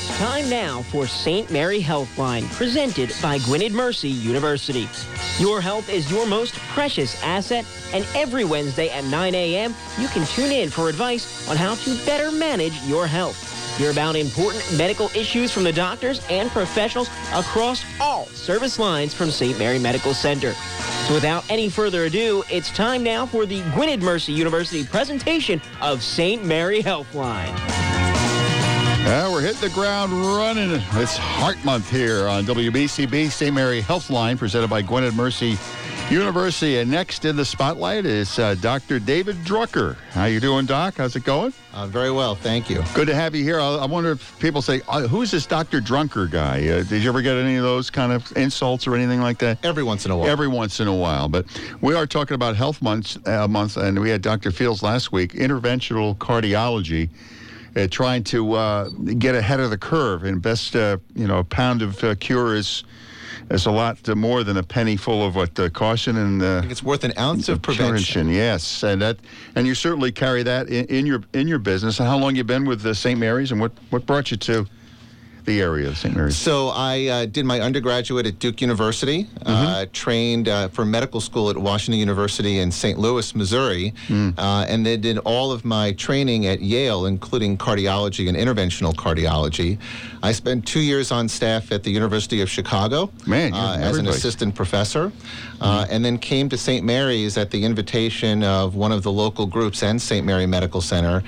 It's time now for St. Mary Healthline, presented by Gwynedd Mercy University. Your health is your most precious asset, and every Wednesday at 9 a.m., you can tune in for advice on how to better manage your health. Hear about important medical issues from the doctors and professionals across all service lines from St. Mary Medical Center. So without any further ado, it's time now for the Gwynedd Mercy University presentation of St. Mary Healthline. Uh, we're hitting the ground running. It's Heart Month here on WBCB St. Mary Healthline, presented by Gwynedd Mercy University. And next in the spotlight is uh, Dr. David Drucker. How you doing, Doc? How's it going? Uh, very well, thank you. Good to have you here. I, I wonder if people say, uh, "Who's this Dr. Drunker guy?" Uh, did you ever get any of those kind of insults or anything like that? Every once in a while. Every once in a while, but we are talking about Health Month, uh, month, and we had Dr. Fields last week, interventional cardiology trying to uh, get ahead of the curve. And best, uh, you know, a pound of uh, cure is is a lot uh, more than a penny full of what uh, caution and. I think it's worth an ounce of prevention. Yes, and that, and you certainly carry that in, in your in your business. And how long you been with St. Mary's, and what what brought you to? The area of St. Mary's? So I uh, did my undergraduate at Duke University, mm-hmm. uh, trained uh, for medical school at Washington University in St. Louis, Missouri, mm. and then did all of my training at Yale, including cardiology and interventional cardiology. I spent two years on staff at the University of Chicago Man, as an assistant professor, mm. and then came to St. Mary's at the invitation of one of the local groups and St. Mary Medical Center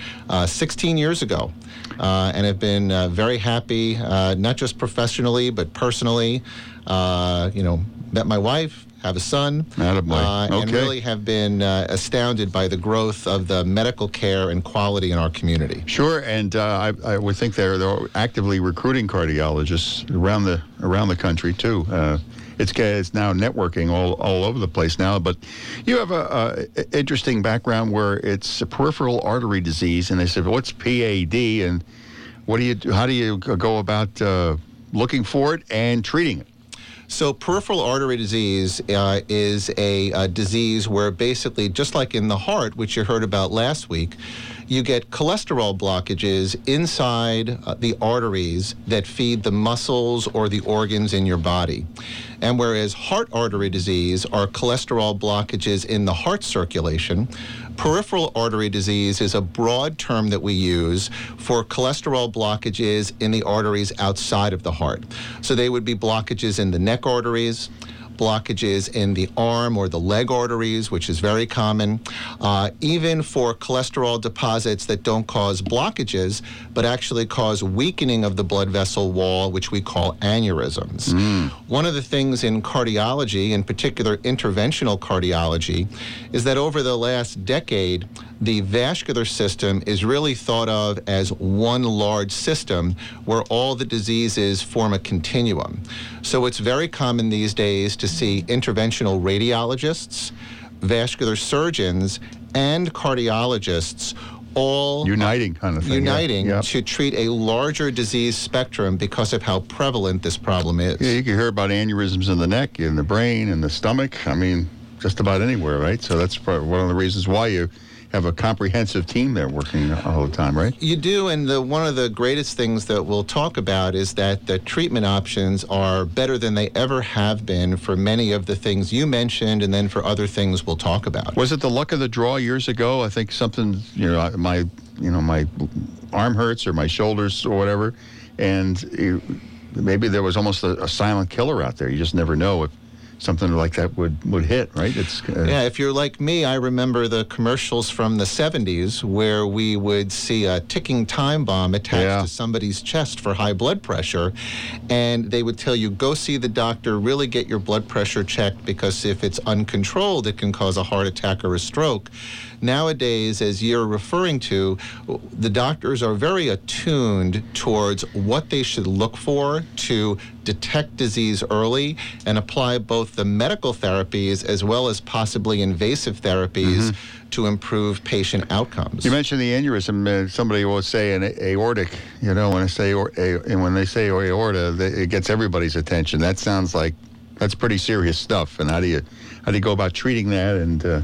16 years ago uh, and have been uh, very happy, uh, not just professionally, but personally. Uh, you know, met my wife, have a son, uh, okay. and really have been uh, astounded by the growth of the medical care and quality in our community. Sure, and uh, I, I, would think they're, they're actively recruiting cardiologists around the around the country too. It's, it's now networking all, all over the place now. But you have a, a interesting background where it's peripheral artery disease, and they said, "What's PAD?" and what do you how do you go about uh, looking for it and treating it? So, peripheral artery disease uh, is a, a, disease where basically, just like in the heart, which you heard about last week, you get cholesterol blockages inside uh, the arteries that feed the muscles or the organs in your body. And whereas heart artery disease are cholesterol blockages in the heart circulation, peripheral artery disease is a broad term that we use for cholesterol blockages in the arteries outside of the heart. So they would be blockages in the neck arteries, blockages in the arm or the leg arteries, which is very common, uh, even for cholesterol deposits that don't cause blockages, but actually cause weakening of the blood vessel wall, which we call aneurysms. Mm. One of the things in cardiology, in particular interventional cardiology, is that over the last decade, the vascular system is really thought of as one large system where all the diseases form a continuum. So it's very common these days to see interventional radiologists, vascular surgeons, and cardiologists all uniting kind of thing. Uniting yeah. to treat a larger disease spectrum because of how prevalent this problem is. Yeah, you can hear about aneurysms in the neck, in the brain, in the stomach. I mean, just about anywhere, right? So that's one of the reasons why you have a comprehensive team there working all the time, right? You do, and the, one of the greatest things that we'll talk about is that the treatment options are better than they ever have been for many of the things you mentioned, and then for other things we'll talk about. Was it the luck of the draw years ago? I think something, you know, my, you know, my arm hurts or my shoulders or whatever, and it, maybe there was almost a, a silent killer out there. You just never know if something like that would, would hit, right? It's uh, yeah. If you're like me, I remember the commercials from the '70s where we would see a ticking time bomb attached yeah. to somebody's chest for high blood pressure, and they would tell you go see the doctor, really get your blood pressure checked because if it's uncontrolled, it can cause a heart attack or a stroke. Nowadays, as you're referring to, the doctors are very attuned towards what they should look for to detect disease early and apply both the medical therapies as well as possibly invasive therapies mm-hmm. to improve patient outcomes. You mentioned the aneurysm. Uh, somebody will say an aortic. You know, when I say or, a, and when they say aorta, they, it gets everybody's attention. That sounds like that's pretty serious stuff. And how do you how do you go about treating that? And uh...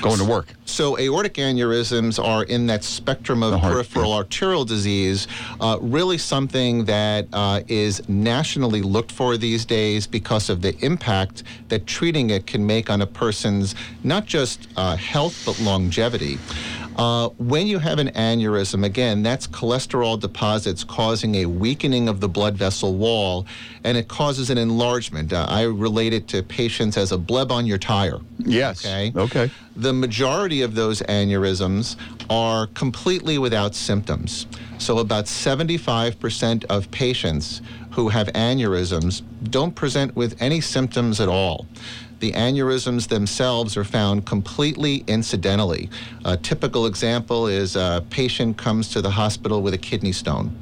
going to work. So aortic aneurysms are in that spectrum of heart, peripheral yeah. arterial disease, uh, really something that uh, is nationally looked for these days because of the impact that treating it can make on a person's not just uh, health but longevity. Uh, when you have an aneurysm, again, that's cholesterol deposits causing a weakening of the blood vessel wall, and it causes an enlargement. Uh, I relate it to patients as a bleb on your tire. Yes. Okay. Okay. The majority of those aneurysms are completely without symptoms. So, about 75% of patients who have aneurysms don't present with any symptoms at all. The aneurysms themselves are found completely incidentally. A typical example is a patient comes to the hospital with a kidney stone.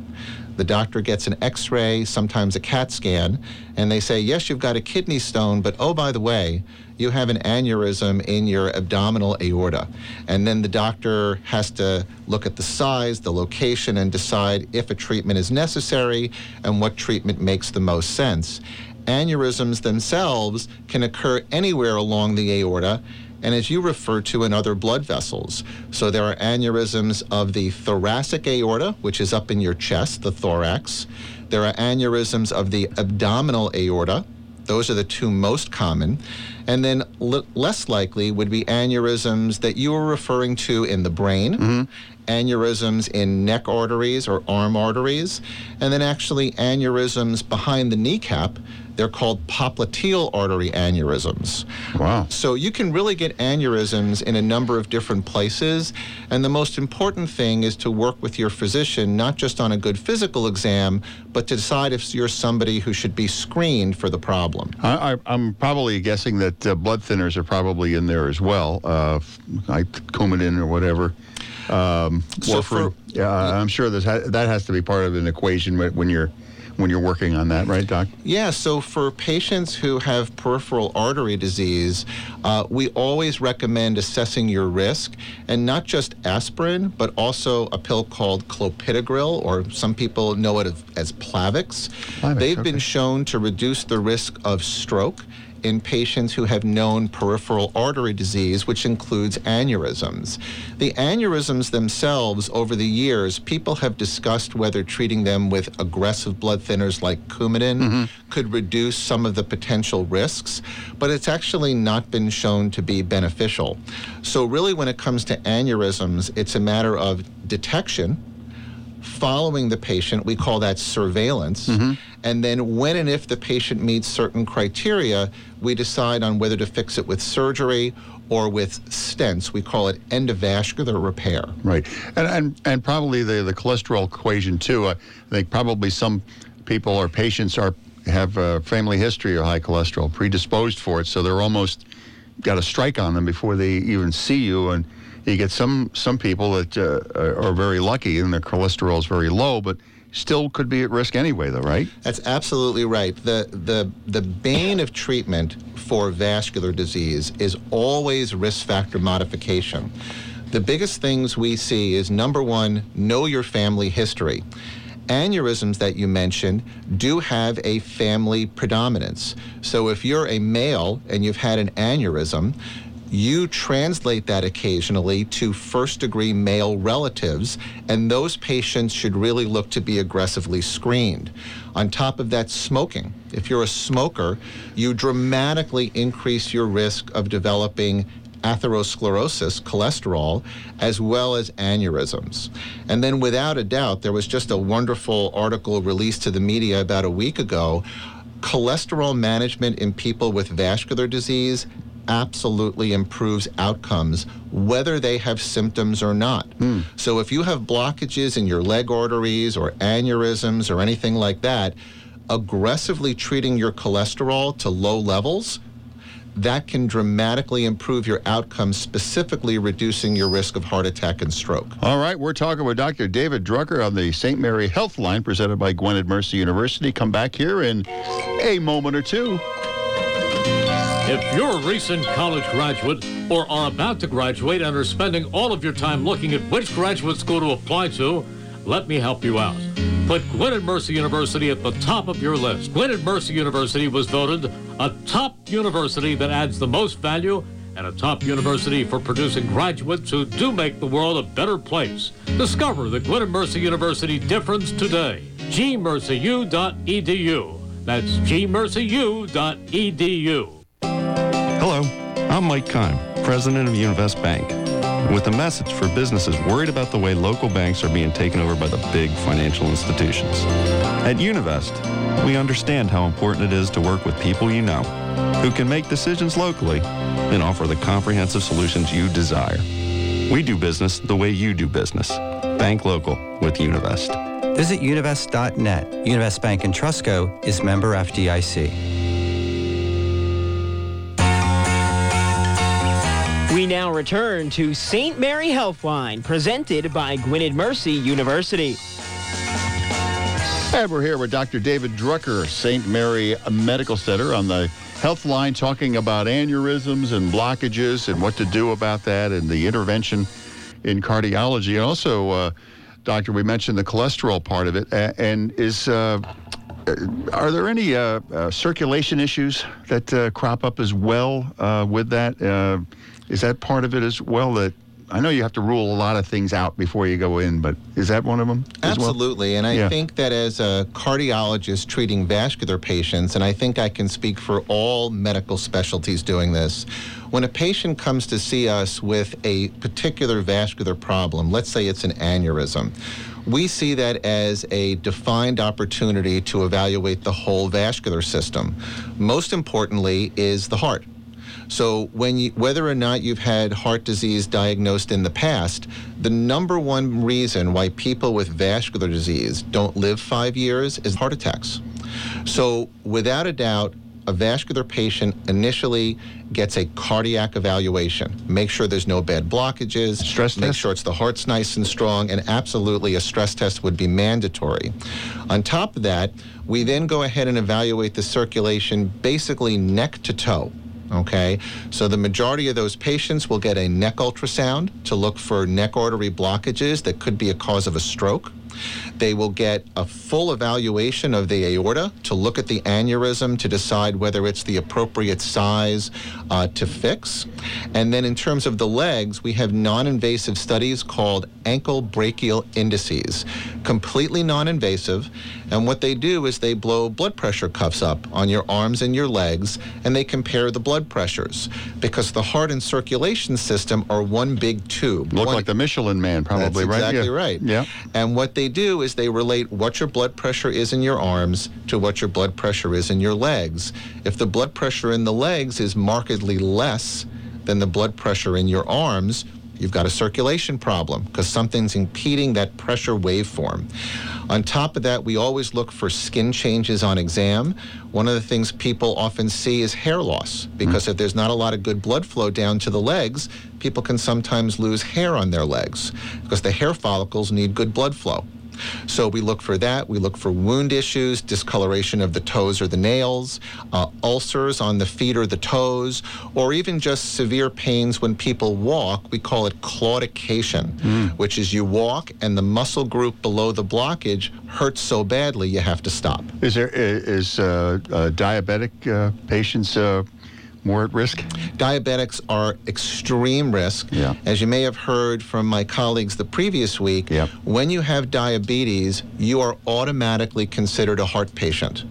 The doctor gets an x ray, sometimes a CAT scan, and they say, Yes, you've got a kidney stone, but oh, by the way, you have an aneurysm in your abdominal aorta. And then the doctor has to look at the size, the location, and decide if a treatment is necessary and what treatment makes the most sense. Aneurysms themselves can occur anywhere along the aorta and as you refer to in other blood vessels. So there are aneurysms of the thoracic aorta, which is up in your chest, the thorax. There are aneurysms of the abdominal aorta. Those are the two most common. And then l- less likely would be aneurysms that you were referring to in the brain, mm-hmm. Aneurysms in neck arteries or arm arteries, and then actually aneurysms behind the kneecap. They're called popliteal artery aneurysms. Wow. So you can really get aneurysms in a number of different places. And the most important thing is to work with your physician, not just on a good physical exam, but to decide if you're somebody who should be screened for the problem. I, I'm probably guessing that uh, blood thinners are probably in there as well, uh, like Coumadin or whatever. Um, So warfarin. for- yeah, I'm sure there's ha- that has to be part of an equation when- when you're when you're working on that, right, Doc? Yeah, so for patients who have peripheral artery disease, uh, we always recommend assessing your risk and not just aspirin, but also a pill called clopidogrel, or some people know it as, as Plavix. Plavix, They've okay. been shown to reduce the risk of stroke in patients who have known peripheral artery disease, which includes aneurysms. The aneurysms themselves, over the years, people have discussed whether treating them with aggressive blood thinners like Coumadin mm-hmm. could reduce some of the potential risks, but it's actually not been shown to be beneficial. So, really, when it comes to aneurysms, it's a matter of detection following the patient. We call that surveillance. Mm-hmm. And then, when and if the patient meets certain criteria, we decide on whether to fix it with surgery or with stents. We call it endovascular repair. Right, and and, and probably the, the cholesterol equation too. I think probably some people or patients are have a family history of high cholesterol, predisposed for it, so they're almost got a strike on them before they even see you. And you get some some people that uh, are very lucky and their cholesterol is very low, but still could be at risk anyway, though, right? That's absolutely right. The the the bane of treatment for vascular disease is always risk factor modification. The biggest things we see is number one, know your family history. Aneurysms that you mentioned do have a family predominance. So if you're a male and you've had an aneurysm, you translate that occasionally to first degree male relatives, and those patients should really look to be aggressively screened. On top of that, smoking. If you're a smoker, you dramatically increase your risk of developing atherosclerosis, cholesterol, as well as aneurysms. And then, without a doubt, there was just a wonderful article released to the media about a week ago. Cholesterol management in people with vascular disease absolutely improves outcomes, whether they have symptoms or not. Hmm. So, if you have blockages in your leg arteries or aneurysms or anything like that, aggressively treating your cholesterol to low levels that can dramatically improve your outcomes, specifically reducing your risk of heart attack and stroke. All right, we're talking with Dr. David Drucker on the St. Mary Health Line presented by Gwynedd Mercy University. Come back here in a moment or two. If you're a recent college graduate or are about to graduate and are spending all of your time looking at which graduate school to apply to, let me help you out. Put Gwynedd Mercy University at the top of your list. Gwynedd Mercy University was voted a top university that adds the most value and a top university for producing graduates who do make the world a better place. Discover the Gwynedd Mercy University difference today. gmercyu.edu. That's gmercyu.edu. I'm Mike Kime, president of Univest Bank, with a message for businesses worried about the way local banks are being taken over by the big financial institutions. At Univest, we understand how important it is to work with people you know, who can make decisions locally and offer the comprehensive solutions you desire. We do business the way you do business. Bank local with Univest. Visit univest.net. Univest Bank and Trustco is member FDIC. We now return to St. Mary Healthline, presented by Gwynedd Mercy University. And we're here with Dr. David Drucker, St. Mary Medical Center on the health line talking about aneurysms and blockages and what to do about that and the intervention in cardiology. And also, uh, Doctor, we mentioned the cholesterol part of it. And is uh, are there any uh, uh circulation issues that uh, crop up as well uh, with that? Is that part of it as well? That I know you have to rule a lot of things out before you go in, but is that one of them? Absolutely. Well? And I yeah. think that as a cardiologist treating vascular patients, and I think I can speak for all medical specialties doing this, when a patient comes to see us with a particular vascular problem, let's say it's an aneurysm, we see that as a defined opportunity to evaluate the whole vascular system. Most importantly is the heart. So when you, whether or not you've had heart disease diagnosed in the past, the number one reason why people with vascular disease don't live five years is heart attacks. So without a doubt, a vascular patient initially gets a cardiac evaluation. Make sure there's no bad blockages. Stress Make test? sure it's the heart's nice and strong, and absolutely a stress test would be mandatory. On top of that, we then go ahead and evaluate the circulation basically neck to toe. Okay, so the majority of those patients will get a neck ultrasound to look for neck artery blockages that could be a cause of a stroke. They will get a full evaluation of the aorta to look at the aneurysm to decide whether it's the appropriate size uh, to fix. And then in terms of the legs, we have non invasive studies called ankle brachial indices, completely non invasive. And what they do is they blow blood pressure cuffs up on your arms and your legs and they compare the blood pressures because the heart and circulation system are one big tube. Look one, like the Michelin man, probably, that's right? Exactly yeah. right. Yeah. And what they do is they relate what your blood pressure is in your arms to what your blood pressure is in your legs. If the blood pressure in the legs is markedly less than the blood pressure in your arms, you've got a circulation problem because something's impeding that pressure waveform. On top of that, we always look for skin changes on exam. One of the things people often see is hair loss because mm-hmm. if there's not a lot of good blood flow down to the legs, people can sometimes lose hair on their legs because the hair follicles need good blood flow. So we look for that. We look for wound issues, discoloration of the toes or the nails, uh, ulcers on the feet or the toes, or even just severe pains when people walk. We call it claudication, mm. which is you walk and the muscle group below the blockage hurts so badly you have to stop. Is there is uh, uh, diabetic uh, patients uh, more at risk? Diabetics are extreme risk. Yeah. As you may have heard from my colleagues the previous week, yep. when you have diabetes, you are automatically considered a heart patient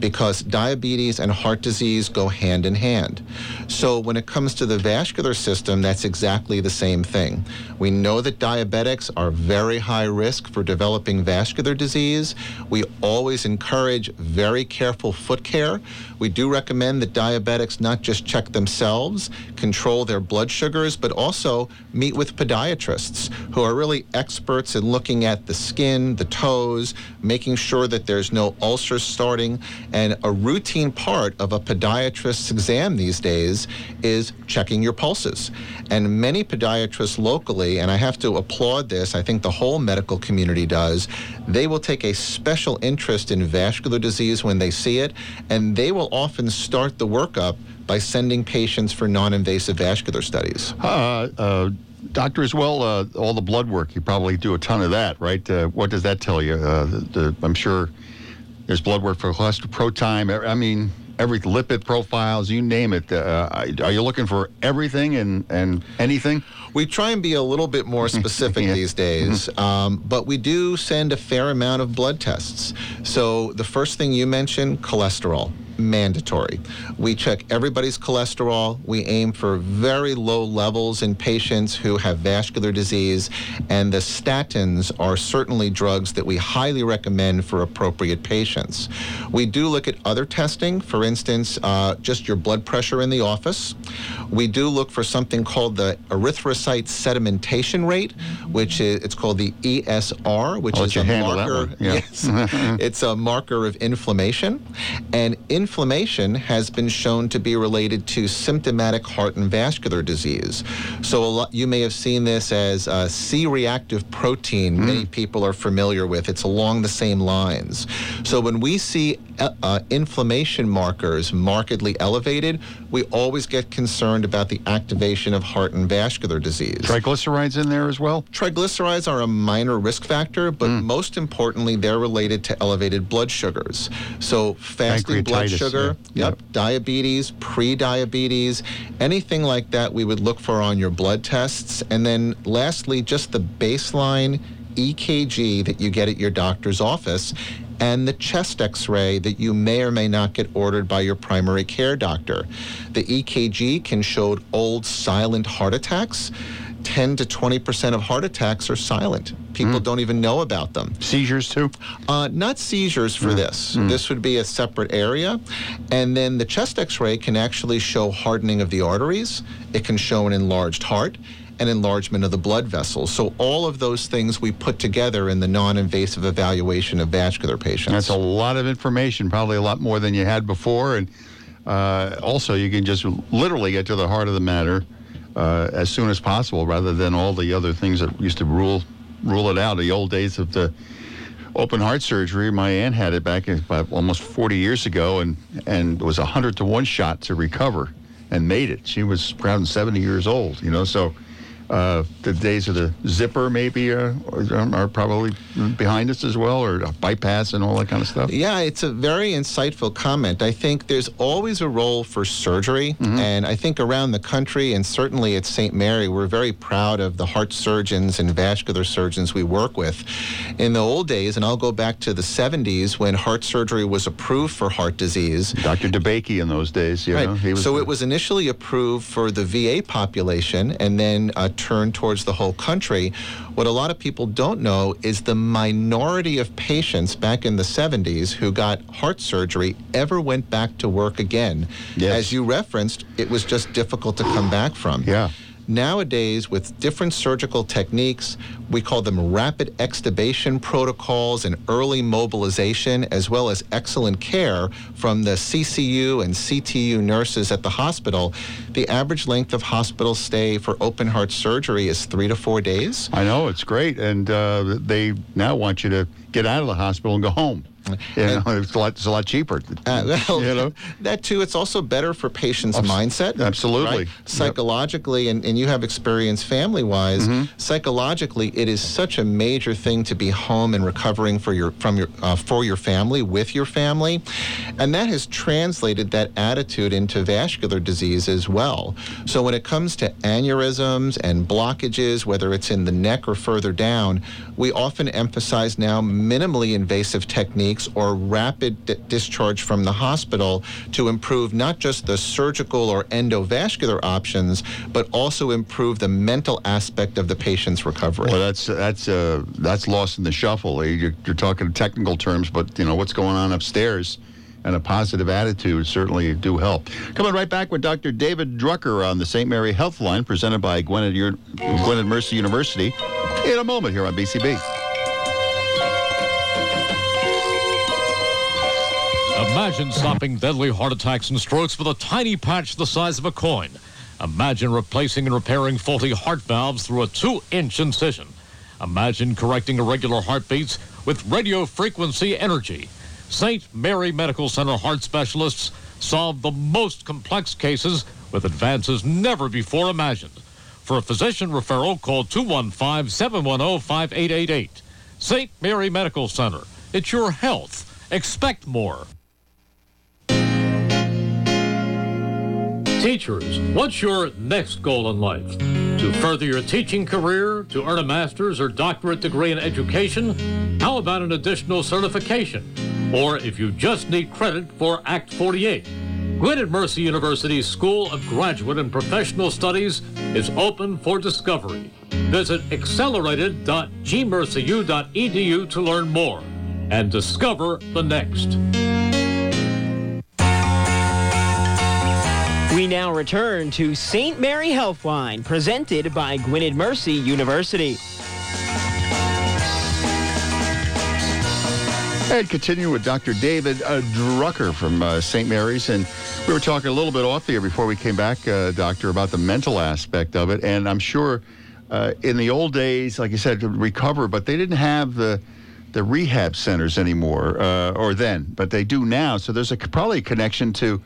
because diabetes and heart disease go hand in hand. So when it comes to the vascular system, that's exactly the same thing. We know that diabetics are very high risk for developing vascular disease. We always encourage very careful foot care. We do recommend that diabetics not just check themselves, control their blood sugars, but also meet with podiatrists who are really experts in looking at the skin, the toes, making sure that there's no ulcers starting. And a routine part of a podiatrist's exam these days is checking your pulses. And many podiatrists locally, and I have to applaud this, I think the whole medical community does, they will take a special interest in vascular disease when they see it, and they will often start the workup by sending patients for non-invasive vascular studies. Uh, uh, doctor, as well, uh, all the blood work, you probably do a ton of that, right? Uh, what does that tell you? Uh, the, the, I'm sure there's blood work for cholesterol, pro time. I mean, every lipid profiles, you name it. Uh, are you looking for everything and, and anything? We try and be a little bit more specific Yeah. these days, um, but we do send a fair amount of blood tests. So the first thing you mentioned, cholesterol. Mandatory. We check everybody's cholesterol. We aim for very low levels in patients who have vascular disease, and the statins are certainly drugs that we highly recommend for appropriate patients. We do look at other testing, for instance, uh, just your blood pressure in the office. We do look for something called the erythrocyte sedimentation rate, which is it's called the ESR, which I'll is a marker. Yeah. Yes, it's a marker of inflammation, and inflammation has been shown to be related to symptomatic heart and vascular disease. So a lot, you may have seen this as a C-reactive protein. Hmm. Many people are familiar with. It's along the same lines. So when we see uh, uh, inflammation markers markedly elevated, we always get concerned about the activation of heart and vascular disease. Triglycerides in there as well? Triglycerides are a minor risk factor, but most importantly, they're related to elevated blood sugars. So, fasting blood sugar, yeah. yep, diabetes, pre-diabetes, anything like that, we would look for on your blood tests. And then, lastly, just the baseline EKG that you get at your doctor's office. And the chest x ray that you may or may not get ordered by your primary care doctor. The EKG can show old silent heart attacks. 10 to 20 percent of heart attacks are silent. People hmm. don't even know about them. Seizures too? Uh, not seizures for hmm. this. Hmm. This would be a separate area. And then the chest x ray can actually show hardening of the arteries, it can show an enlarged heart. And enlargement of the blood vessels. So, all of those things we put together in the non invasive evaluation of vascular patients. That's a lot of information, probably a lot more than you had before. And uh, also, you can just literally get to the heart of the matter uh, as soon as possible, rather than all the other things that used to rule rule it out. The old days of the open heart surgery. My aunt had it back almost 40 years ago, and and it was a hundred to one shot to recover, and made it. She was around 70 years old, you know. So uh, the days of the zipper maybe uh, are, are probably behind us as well, or a bypass and all that kind of stuff. Yeah, it's a very insightful comment. I think there's always a role for surgery, and I think around the country and certainly at St. Mary, we're very proud of the heart surgeons and vascular surgeons we work with. In the old days, and I'll go back to the 70s when heart surgery was approved for heart disease. Dr. DeBakey in those days, you Right. know, so the- it was initially approved for the VA population and then uh, turned towards the whole country. What a lot of people don't know is the minority of patients back in the 70s who got heart surgery ever went back to work again. Yes. As you referenced, it was just difficult to come back from. Yeah. Nowadays, with different surgical techniques, we call them rapid extubation protocols and early mobilization, as well as excellent care from the CCU and CTU nurses at the hospital. The average length of hospital stay for open heart surgery is three to four days. I know it's great, and uh, they now want you to get out of the hospital and go home. You know, it's a lot, it's a lot cheaper. Uh, well, you know, that too, it's also better for patients' Abs- mindset. absolutely. right? Yep. Psychologically, and, and you have experience family wise, Mm-hmm. psychologically, it is such a major thing to be home and recovering for your from your uh, for your family, with your family. And that has translated that attitude into vascular disease as well. So when it comes to aneurysms and blockages, whether it's in the neck or further down, we often emphasize now minimally invasive techniques or rapid di- discharge from the hospital to improve not just the surgical or endovascular options, but also improve the mental aspect of the patient's recovery. well, that's that's uh, that's lost in the shuffle. You're, you're talking technical terms, but you know what's going on upstairs, and a positive attitude certainly do help. Coming right back with Dr. David Drucker on the St. Mary Health Line, presented by Gwynedd, Gwynedd Mercy University. In a moment here on BCB. Imagine stopping deadly heart attacks and strokes with a tiny patch the size of a coin. Imagine replacing and repairing faulty heart valves through a two inch incision. Imagine correcting irregular heartbeats with radio frequency energy. St. Mary Medical Center heart specialists solve the most complex cases with advances never before imagined. For a physician referral, call 215 710 5888. St. Mary Medical Center. It's your health. Expect more. Teachers, what's your next goal in life? To further your teaching career, to earn a master's or doctorate degree in education? How about an additional certification? Or if you just need credit for Act 48? Gwynedd Mercy University's School of Graduate and Professional Studies is open for discovery. Visit accelerated.gmercyu.edu to learn more and discover the next. We now return to St. Mary Healthline, presented by Gwynedd Mercy University. And continue with Dr. David uh, Drucker from uh, St. Mary's. And we were talking a little bit off the air before we came back, uh, Doctor, about the mental aspect of it. And I'm sure uh, in the old days, like you said, to recover, but they didn't have the the rehab centers anymore, uh, or then, but they do now. So there's a probably a connection to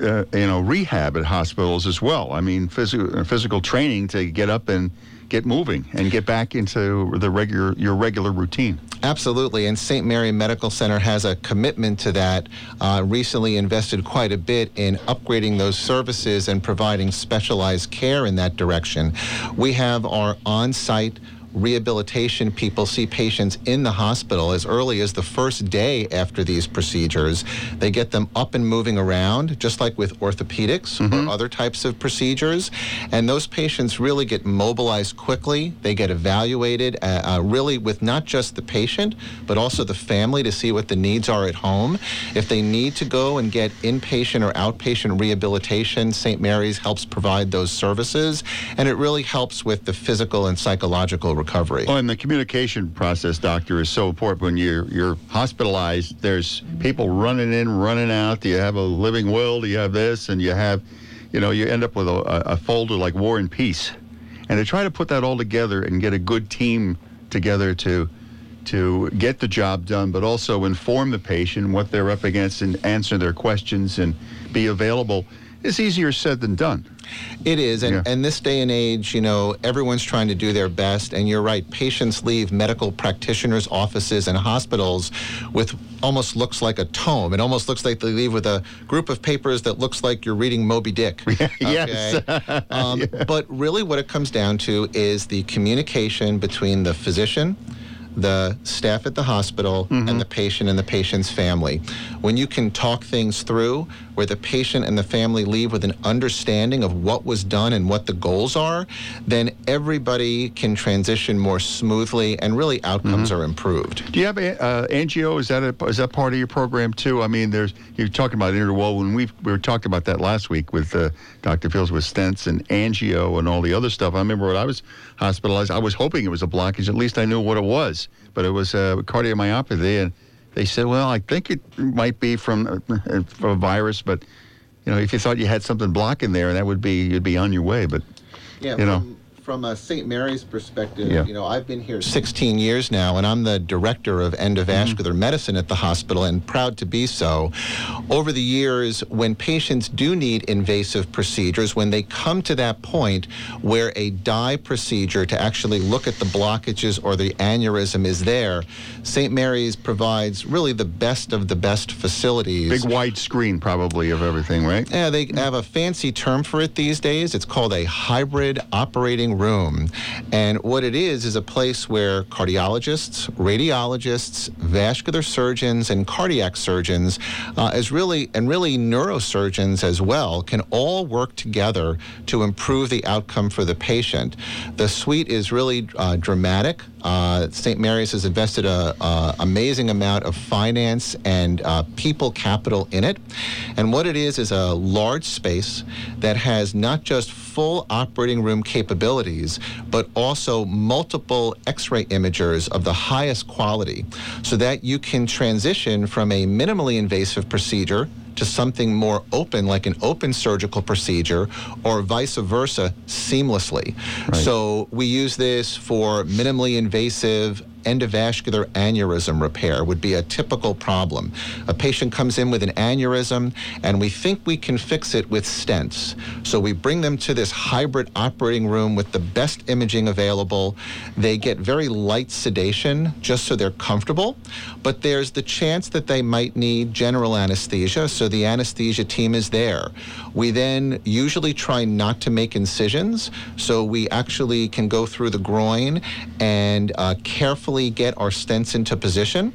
uh, you know rehab at hospitals as well. I mean, physical physical training to get up and get moving and get back into the regular your regular routine. Absolutely, and St. Mary Medical Center has a commitment to that. Uh, recently invested quite a bit in upgrading those services and providing specialized care in that direction. We have our on-site rehabilitation people see patients in the hospital as early as the first day after these procedures. They get them up and moving around, just like with orthopedics mm-hmm. or other types of procedures. And those patients really get mobilized quickly. They get evaluated, uh, uh, really, with not just the patient, but also the family to see what the needs are at home. If they need to go and get inpatient or outpatient rehabilitation, St. Mary's helps provide those services. And it really helps with the physical and psychological recovery. Oh, and the communication process, doctor, is so important. When you're you're hospitalized, there's people running in, running out. Do you have a living will? Do you have this? And you have, you know, you end up with a, a folder like War and Peace, and to try to put that all together and get a good team together to to get the job done, but also inform the patient what they're up against and answer their questions and be available. It's easier said than done. It is, and, yeah. and this day and age, you know, everyone's trying to do their best, and you're right. Patients leave medical practitioners' offices and hospitals with almost looks like a tome. It almost looks like they leave with a group of papers that looks like you're reading Moby Dick. yes. um, yeah. But really, what it comes down to is the communication between the physician the staff at the hospital mm-hmm. and the patient and the patient's family. When you can talk things through where the patient and the family leave with an understanding of what was done and what the goals are, then everybody can transition more smoothly and really outcomes mm-hmm. are improved. Do you have uh, angio? Is that a, is that part of your program too? I mean, there's you're talking about interwoven. We we were talking about that last week with uh, Dr. Fields with stents and angio and all the other stuff. I remember when I was hospitalized, I was hoping it was a blockage. At least I knew what it was, but it was uh, cardiomyopathy and they said, well, I think it might be from, uh, from a virus, but you know, if you thought you had something blocking there, that would be you'd be on your way. But yeah, you know. From, from a St. Mary's perspective, yeah. you know, I've been here 16 years now, and I'm the director of endovascular mm-hmm. medicine at the hospital, and proud to be so. Over the years, when patients do need invasive procedures, when they come to that point where a dye procedure to actually look at the blockages or the aneurysm is there, St. Mary's provides really the best of the best facilities. Big wide screen, probably, of everything, right? Yeah, they have a fancy term for it these days. It's called a hybrid operating room. And what it is is a place where cardiologists, radiologists, vascular surgeons, and cardiac surgeons, uh, as really and really neurosurgeons as well, can all work together to improve the outcome for the patient. The suite is really uh, dramatic. Uh, St. Mary's has invested an amazing amount of finance and uh, people capital in it. And what it is is a large space that has not just full operating room but also multiple x ray imagers of the highest quality so that you can transition from a minimally invasive procedure to something more open, like an open surgical procedure, or vice versa, seamlessly. Right. So we use this for minimally invasive endovascular aneurysm repair would be a typical problem. A patient comes in with an aneurysm, and we think we can fix it with stents. So we bring them to this hybrid operating room with the best imaging available. They get very light sedation just so they're comfortable, but there's the chance that they might need general anesthesia, so the anesthesia team is there. We then usually try not to make incisions, so we actually can go through the groin and uh, carefully get our stents into position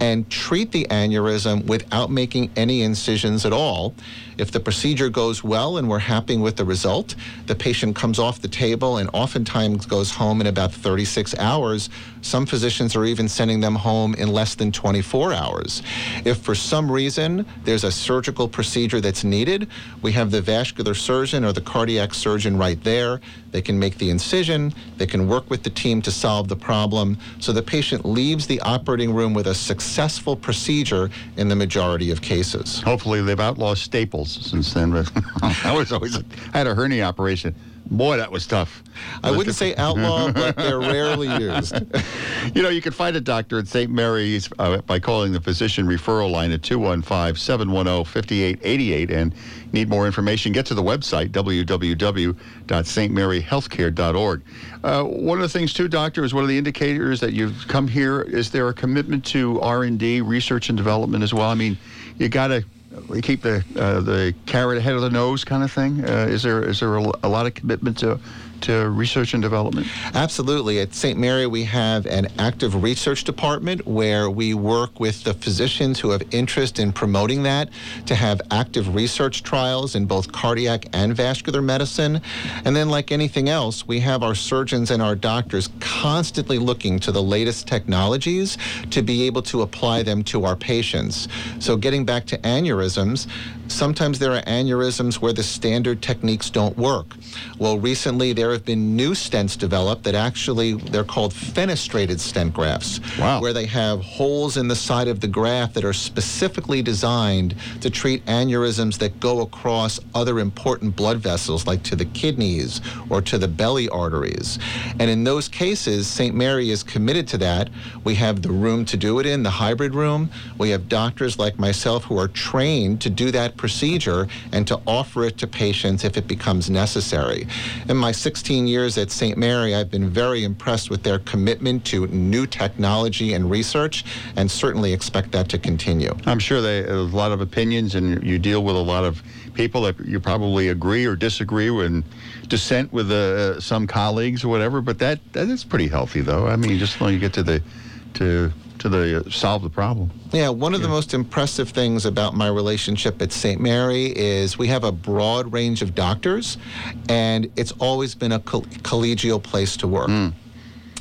and treat the aneurysm without making any incisions at all. If the procedure goes well and we're happy with the result, the patient comes off the table and oftentimes goes home in about 36 hours. Some physicians are even sending them home in less than 24 hours. If for some reason there's a surgical procedure that's needed, we have the vascular surgeon or the cardiac surgeon right there. They can make the incision, they can work with the team to solve the problem, so the patient leaves the operating room with a successful procedure in the majority of cases. Hopefully, they've outlawed staples since then. I was always I had a hernia operation. Boy, that was tough. I wouldn't say outlaw, but they're rarely used. you know, you can find a doctor at St. Mary's uh, by calling the physician referral line at 215 710 5888. And need more information, get to the website, www.stmaryhealthcare.org. Uh, one of the things, too, doctor, is one of the indicators that you've come here. Is there a commitment to R&D, research and development as well? I mean, you got to we keep the uh, the carrot ahead of the nose kind of thing. Uh, is there is there a, a, lot of commitment to to research and development? Absolutely. At St. Mary, we have an active research department where we work with the physicians who have interest in promoting that to have active research trials in both cardiac and vascular medicine. And then, like anything else, we have our surgeons and our doctors constantly looking to the latest technologies to be able to apply them to our patients. So, getting back to aneurysms, sometimes there are aneurysms where the standard techniques don't work. Well, recently there have been new stents developed that actually they're called fenestrated stent grafts, wow. where they have holes in the side of the graft that are specifically designed to treat aneurysms that go across other important blood vessels, like to the kidneys or to the belly arteries. And in those cases, St. Mary is committed to that. We have the room to do it in, the hybrid room. We have doctors like myself who are trained to do that procedure and to offer it to patients if it becomes necessary. In my 16 years at St. Mary, I've been very impressed with their commitment to new technology and research and certainly expect that to continue. I'm sure there's a lot of opinions and you deal with a lot of people that you probably agree or disagree with and dissent with uh, some colleagues or whatever, but that that is pretty healthy though. I mean, just when you get to the to to the uh, solve the problem. Yeah, one of yeah. the most impressive things about my relationship at St. Mary is we have a broad range of doctors, and it's always been a co- collegial place to work. Mm.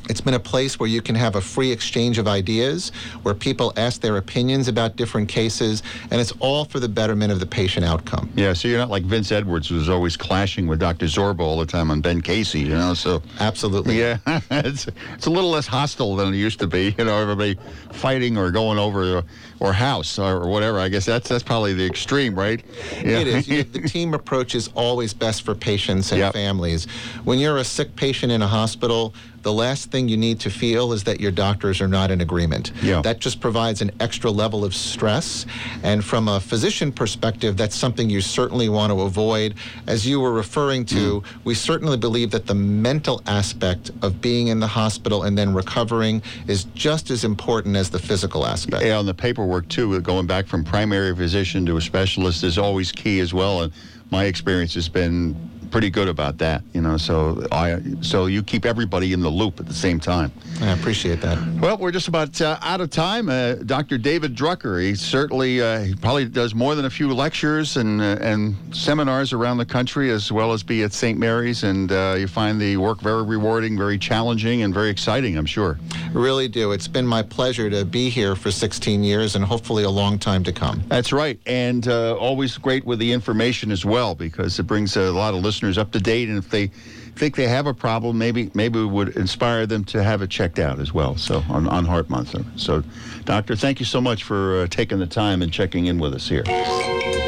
It's been a place where you can have a free exchange of ideas, where people ask their opinions about different cases, and it's all for the betterment of the patient outcome. Yeah, so you're not like Vince Edwards, who's always clashing with Dr. Zorba all the time on Ben Casey, you know. So absolutely, yeah, it's it's a little less hostile than it used to be. You know, everybody fighting or going over or house or whatever. I guess that's that's probably the extreme, right? Yeah. It is. You know, the team approach is always best for patients and yep. families. When you're a sick patient in a hospital the last thing you need to feel is that your doctors are not in agreement. Yeah. That just provides an extra level of stress. And from a physician perspective, that's something you certainly want to avoid. As you were referring to, mm. we certainly believe that the mental aspect of being in the hospital and then recovering is just as important as the physical aspect. Yeah, on the paperwork too, going back from primary physician to a specialist is always key as well. And my experience has been pretty good about that, you know. So I, so you keep everybody in the loop at the same time. I appreciate that. Well, we're just about uh, out of time. Uh, Dr. David Drucker, he certainly uh, he probably does more than a few lectures and uh, and seminars around the country, as well as be at St. Mary's, and uh, you find the work very rewarding, very challenging, and very exciting. I'm sure. Really do. It's been my pleasure to be here for 16 years, and hopefully a long time to come. That's right, and uh, always great with the information as well, because it brings a lot of listeners up to date, and if they think they have a problem, maybe maybe we would inspire them to have it checked out as well. So on, on Heart Month. So, Doctor, thank you so much for uh, taking the time and checking in with us here.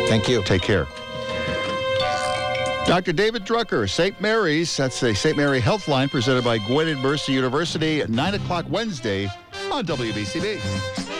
Thank you. Take care. Dr. David Drucker, St. Mary's. That's the St. Mary Health Line presented by Gwynedd Mercy University at 9 o'clock Wednesday on WBCB.